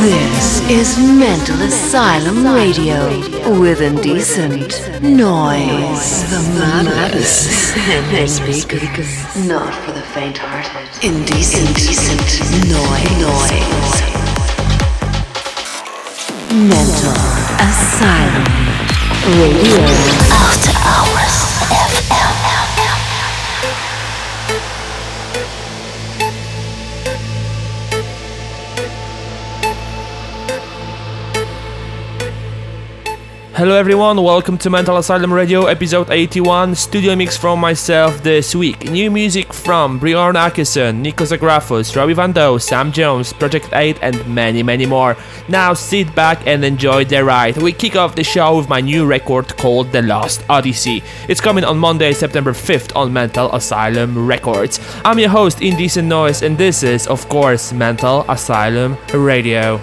This is Mental Asylum Radio with indecent noise. The maddest in speakers. Not for the faint-hearted. Indecent, indecent noise. Mental Asylum Radio. After Hours Hello everyone, welcome to Mental Asylum Radio episode 81, studio mix from myself this week. New music from Bjorn Akesson, Nikos Agrafos, Robbie Van Doe, Sam Jones, Project 8 and many many more. Now sit back and enjoy the ride. We kick off the show with my new record called The Lost Odyssey. It's coming on Monday, September 5th on Mental Asylum Records. I'm your host Indecent Noise and this is of course Mental Asylum Radio.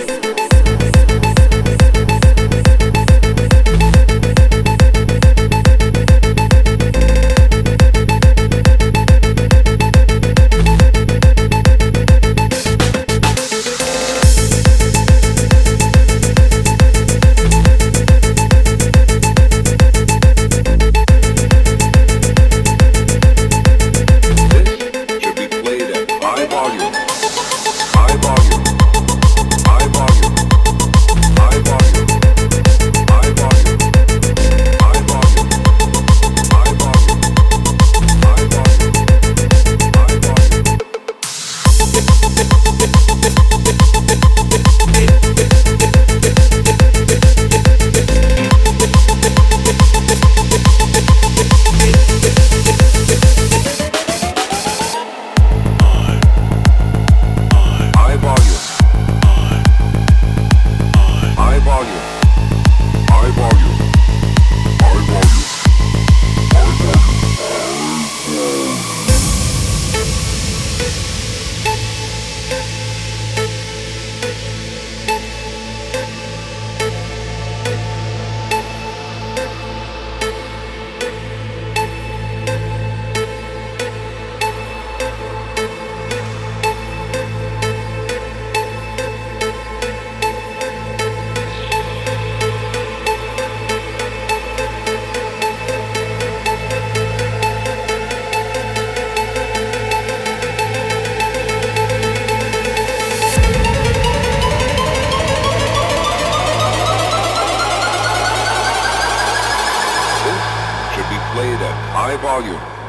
volume.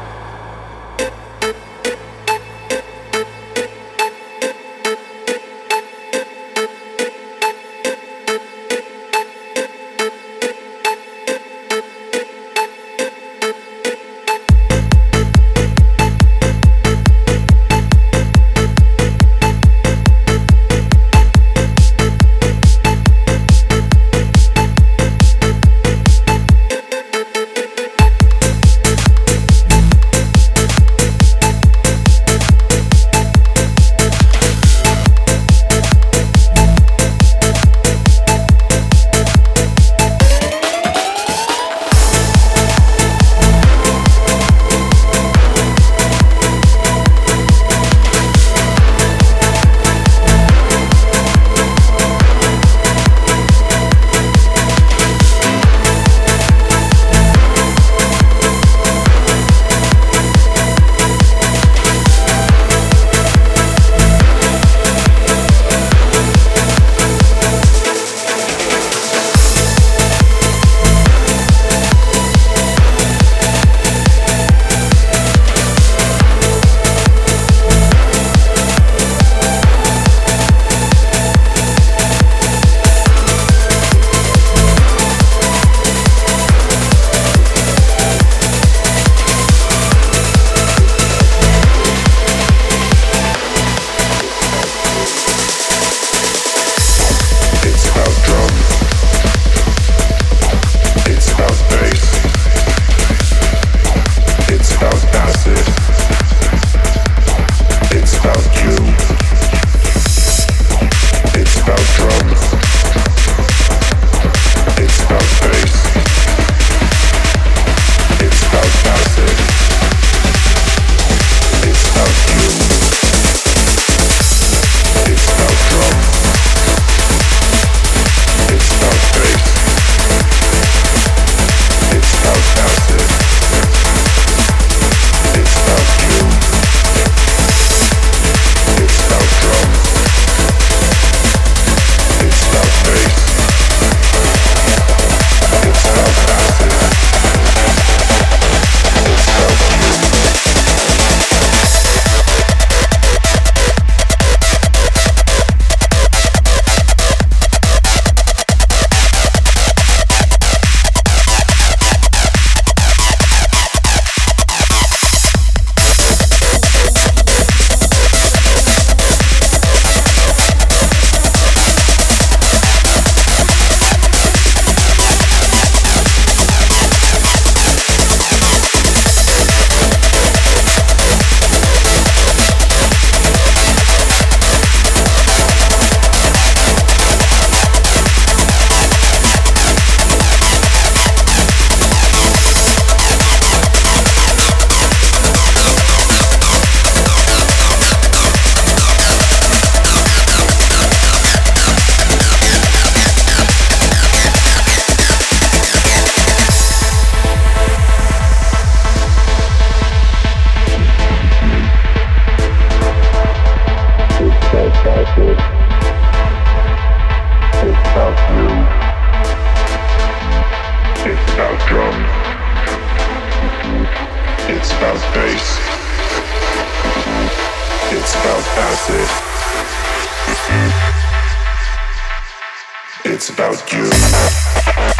drum. It's about bass. It's about acid. It's about you.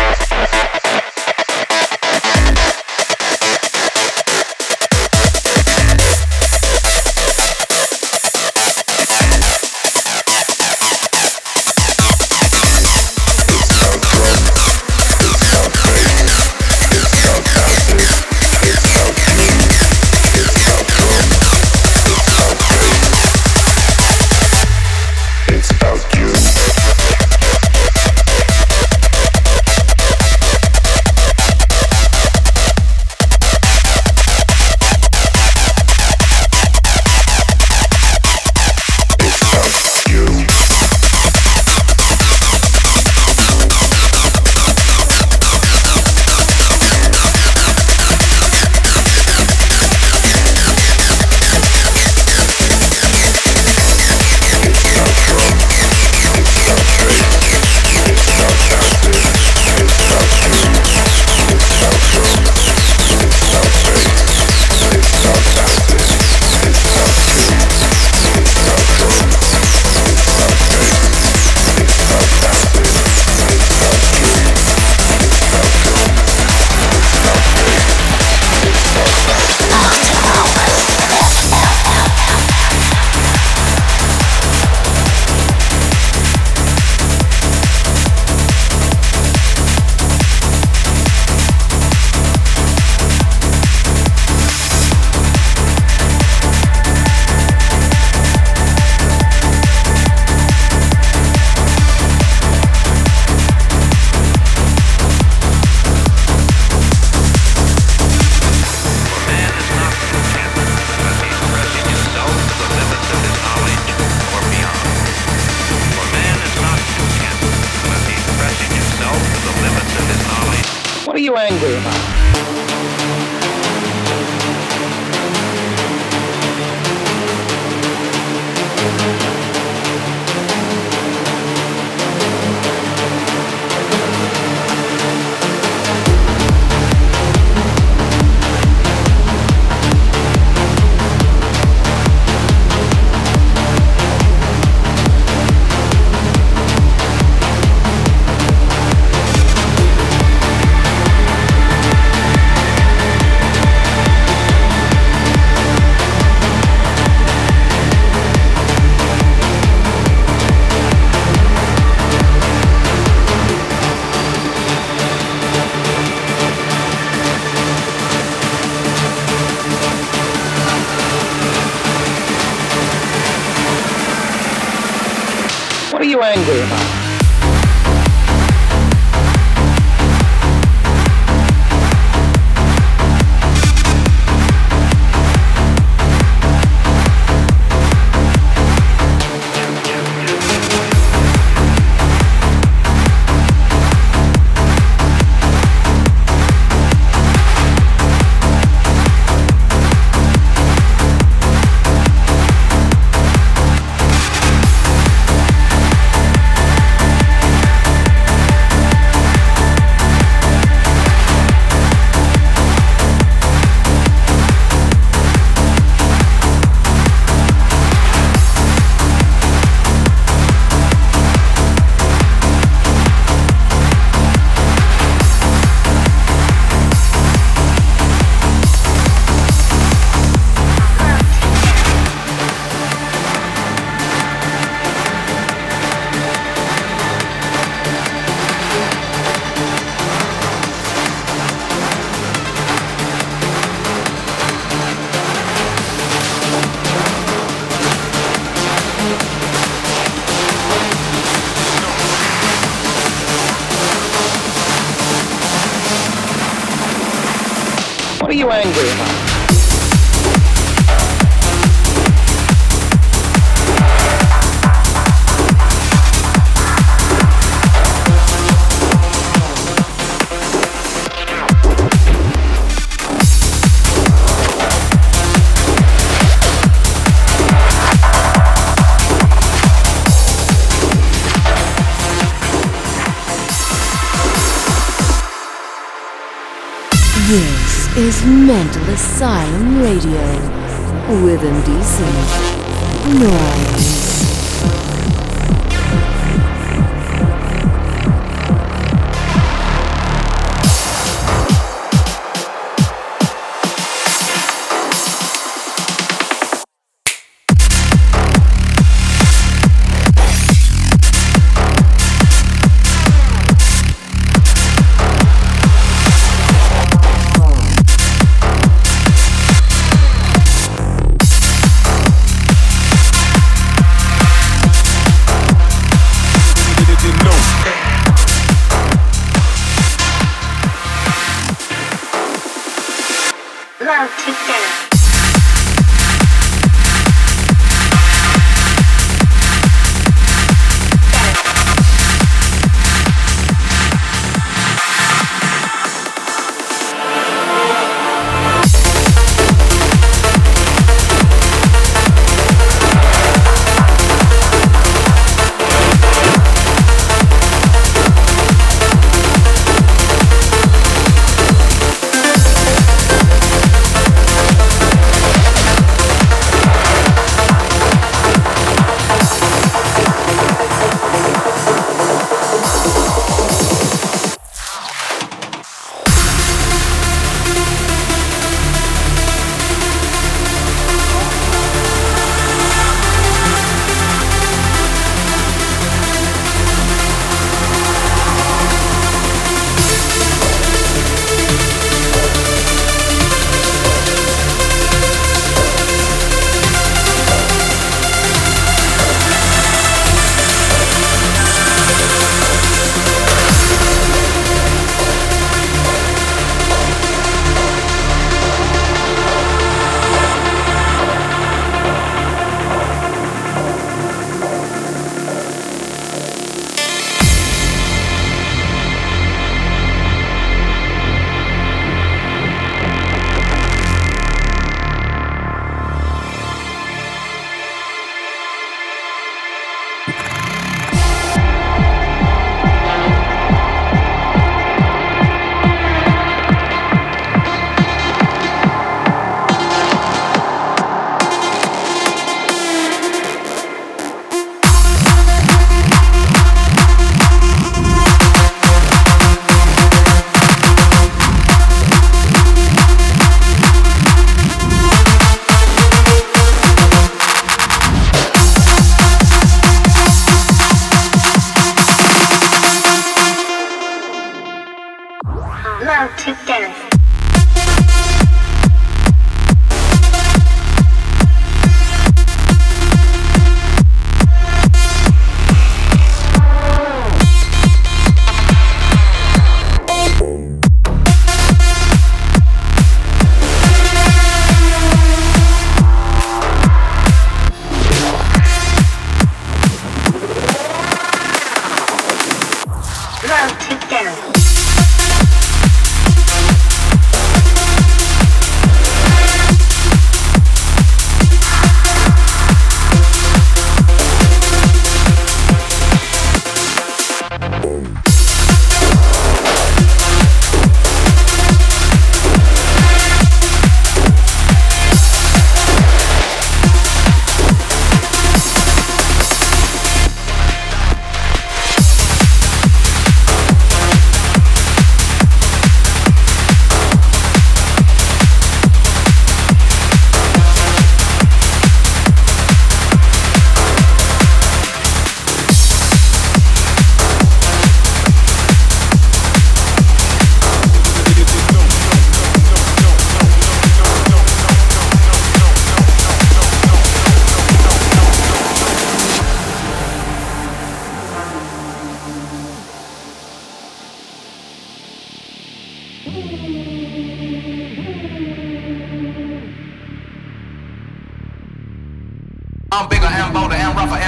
Radio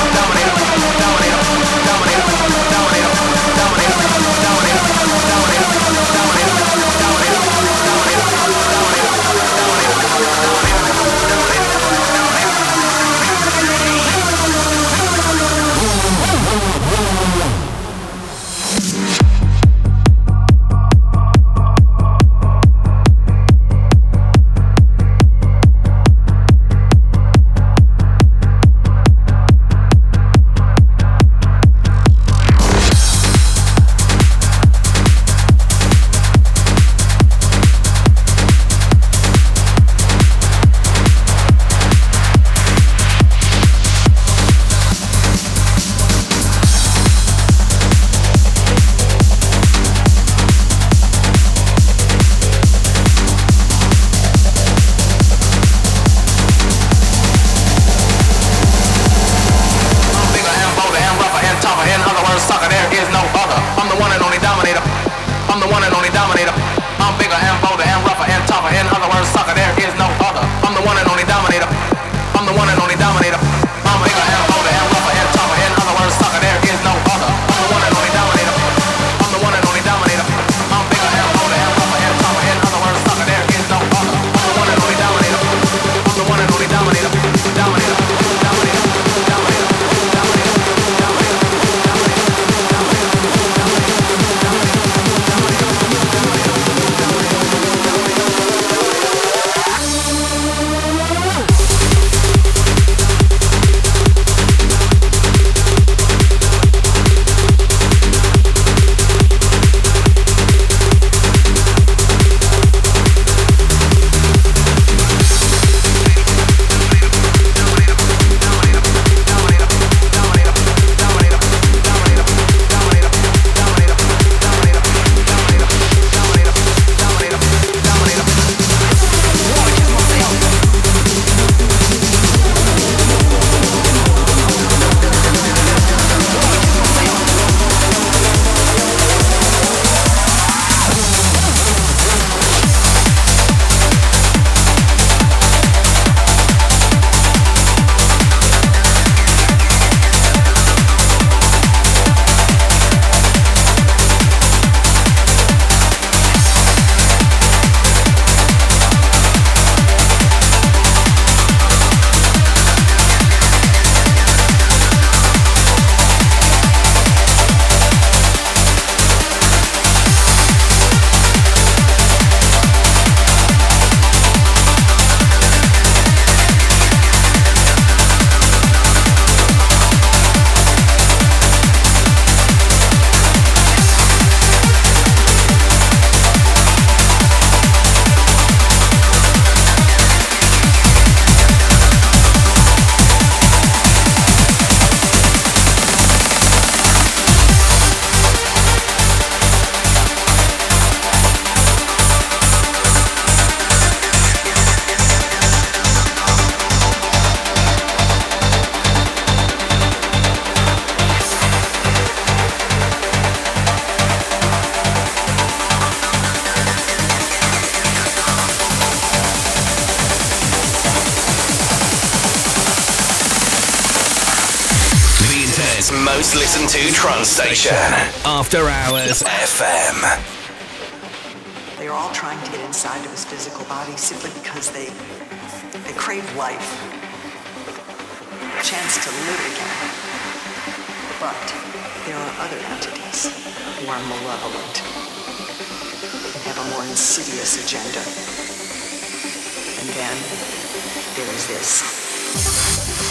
Dame, dame. After Hours FM. They are all trying to get inside of his physical body simply because they they crave life. A chance to live again. But there are other entities who are malevolent and have a more insidious agenda. And then there is this.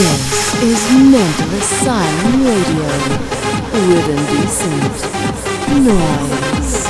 This is Mental Asylum Radio with Indecent. noise.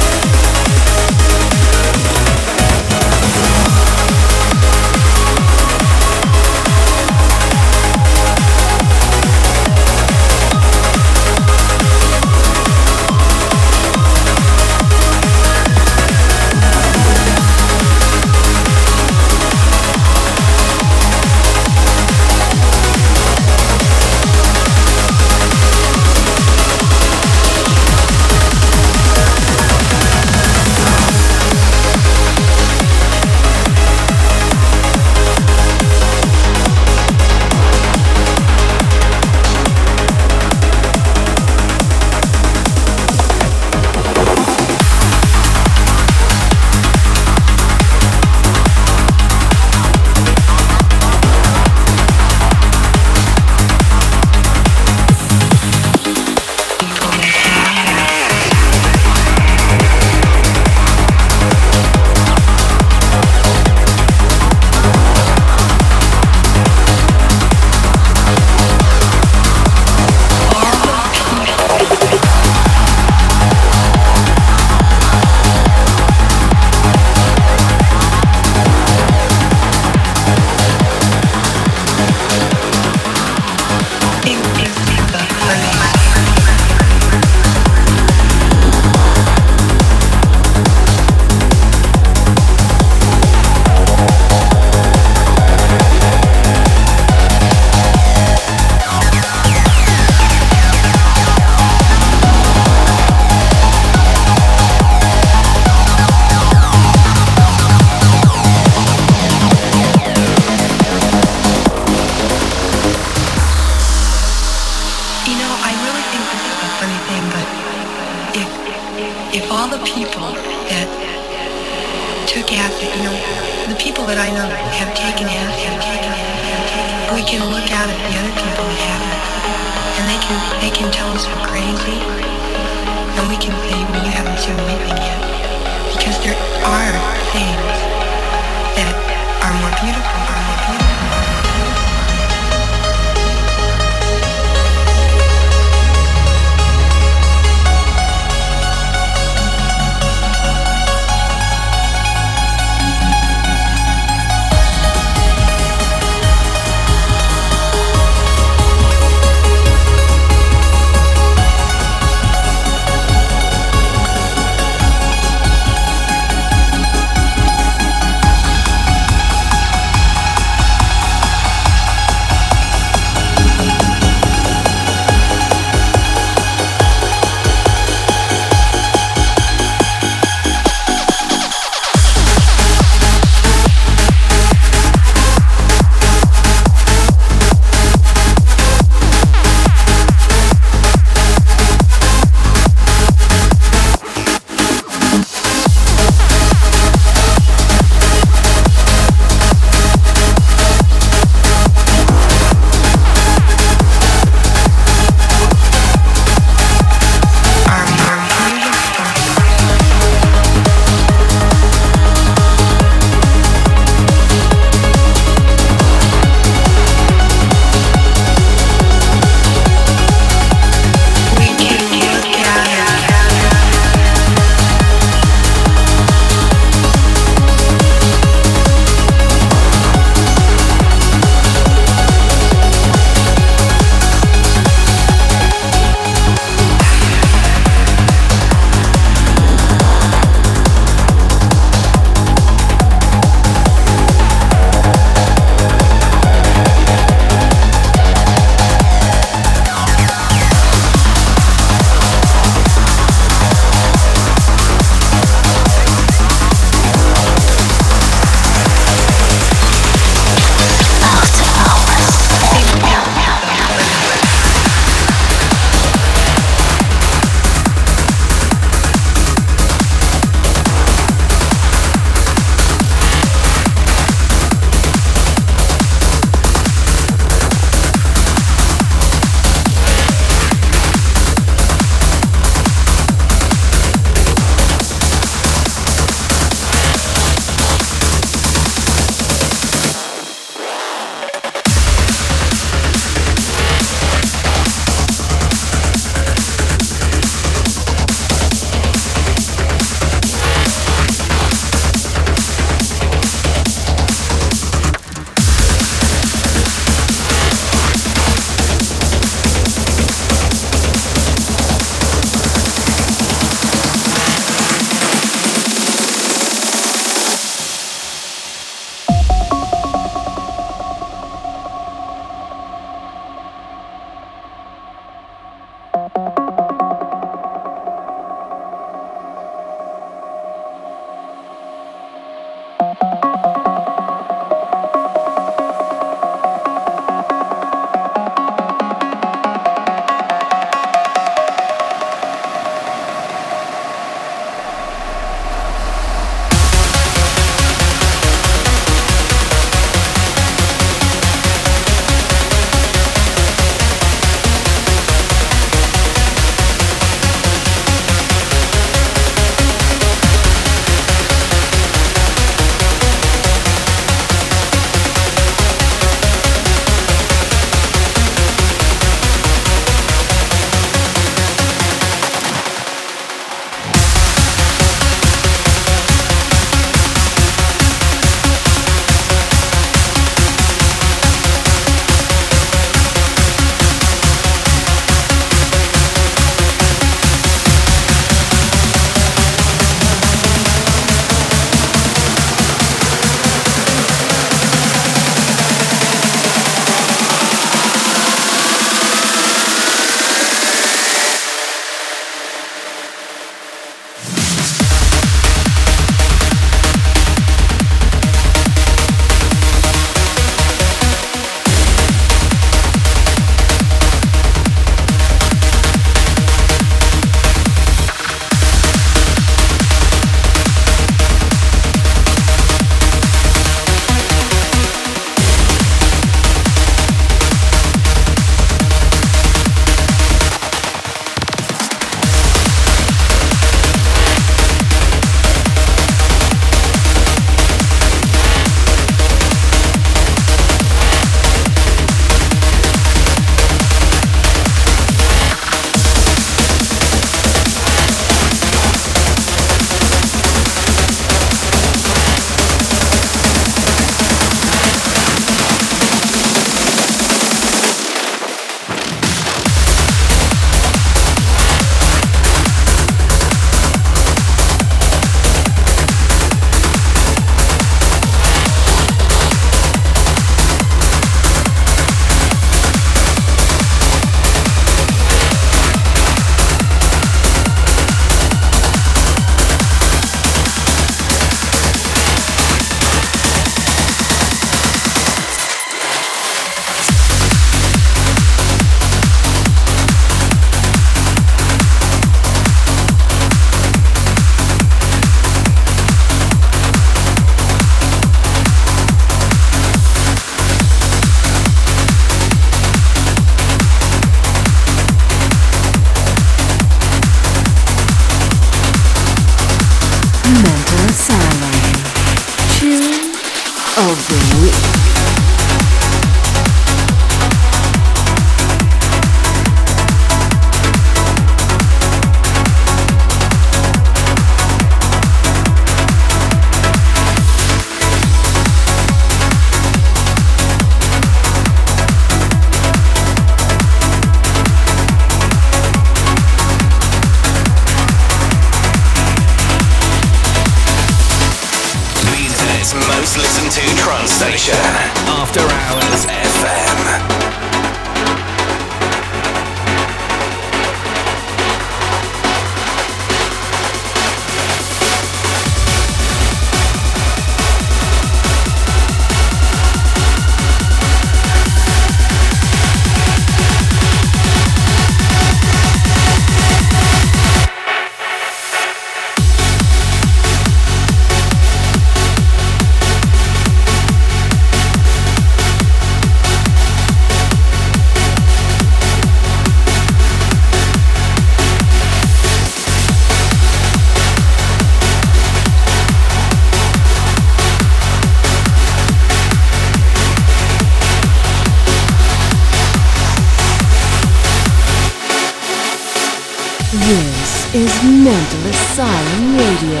Is Mental Asylum Radio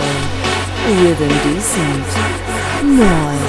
with indecent noise.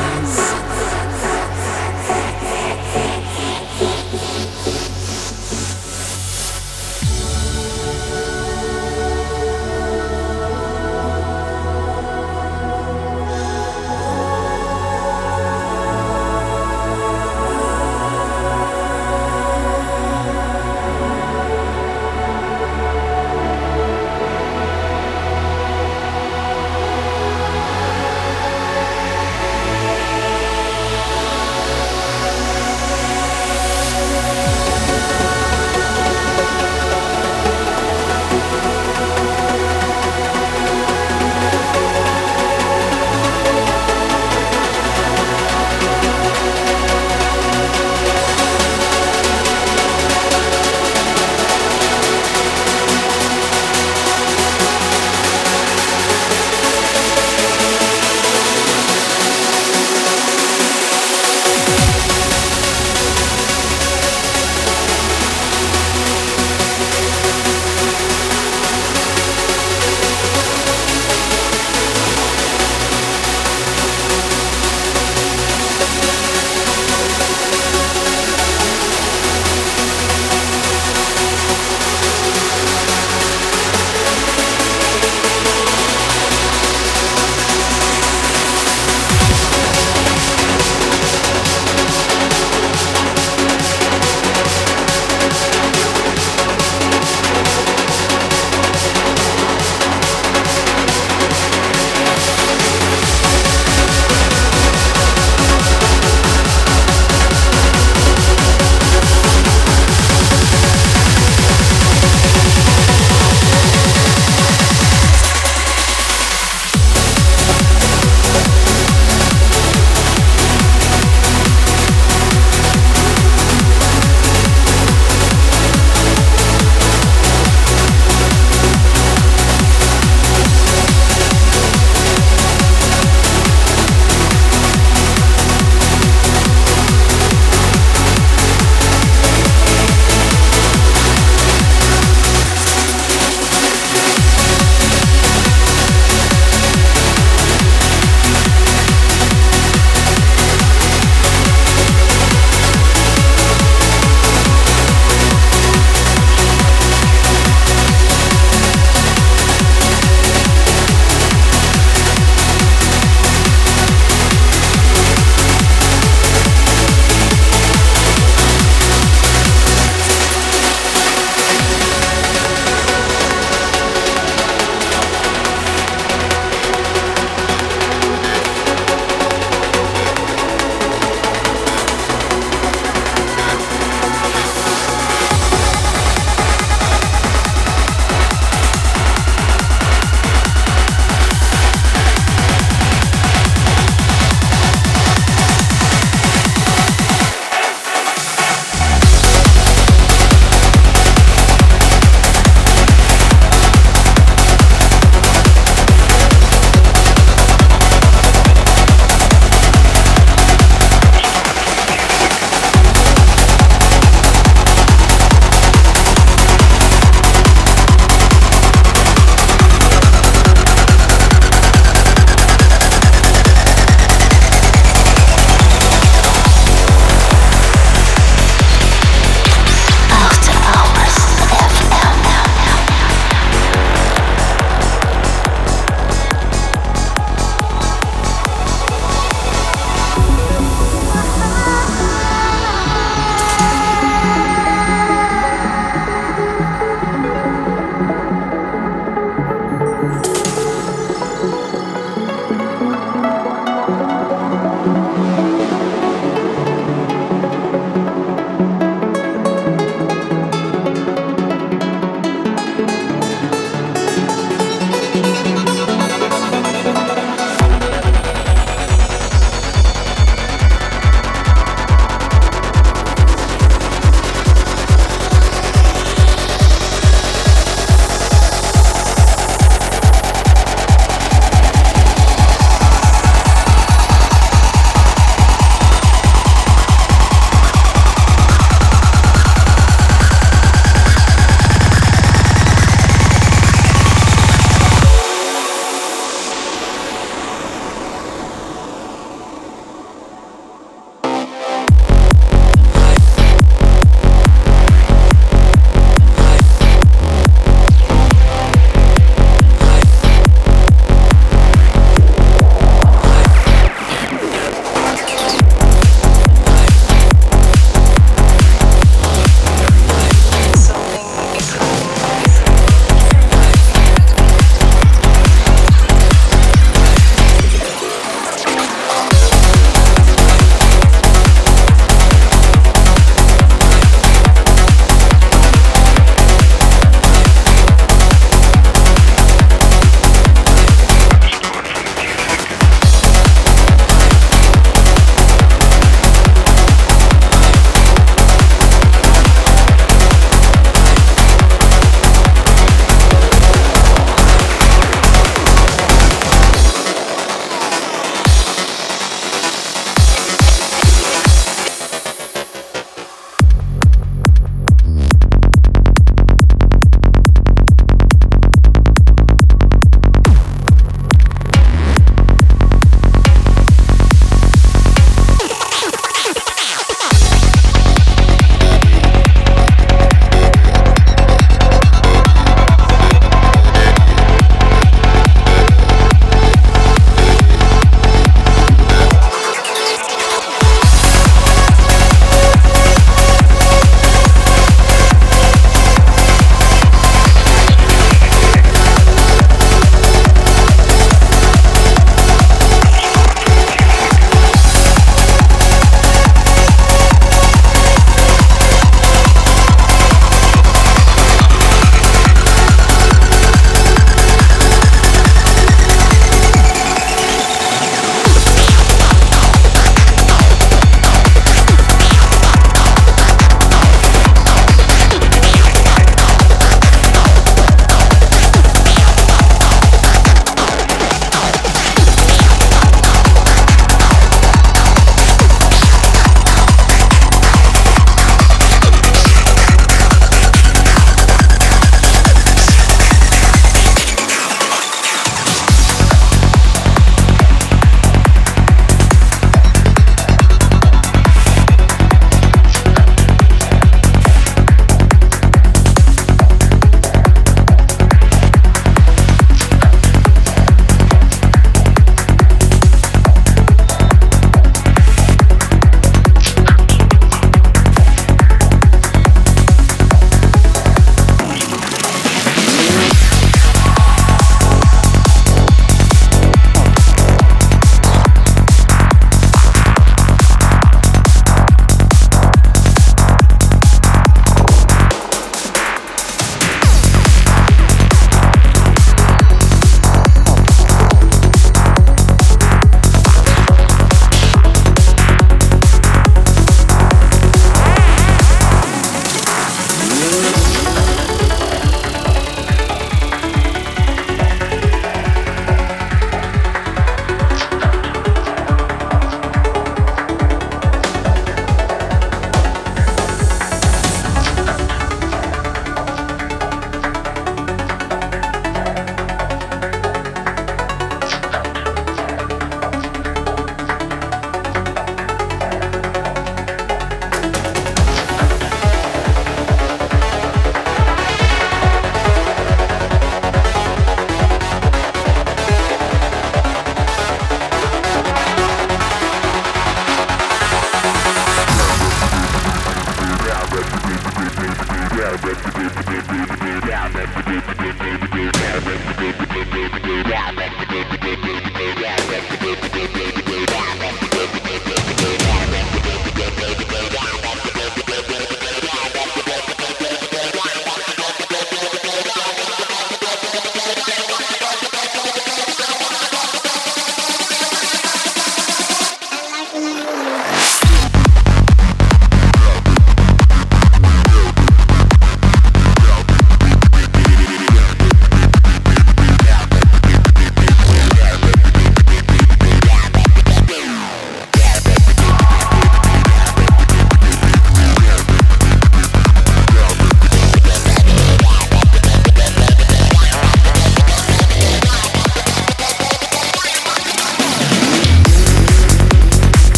Mental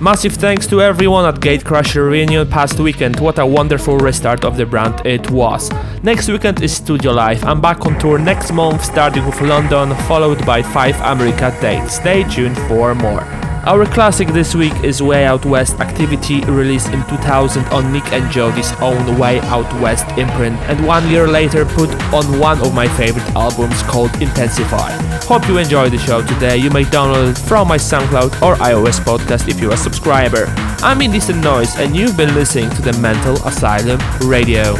Massive thanks to everyone at Gatecrasher Reunion past weekend. What a wonderful restart of the brand it was. Next weekend is Studio Live. I'm back on tour next month, starting with London, followed by five America dates. Stay tuned for more. Our classic this week is Way Out West Activity, released in 2000 on Nick and Jody's own Way Out West imprint, and one year later put on one of my favorite albums called Intensify. Hope you enjoyed the show today. You may download it from my SoundCloud or iOS podcast if you're a subscriber. I'm Indecent Noise, and you've been listening to the Mental Asylum Radio.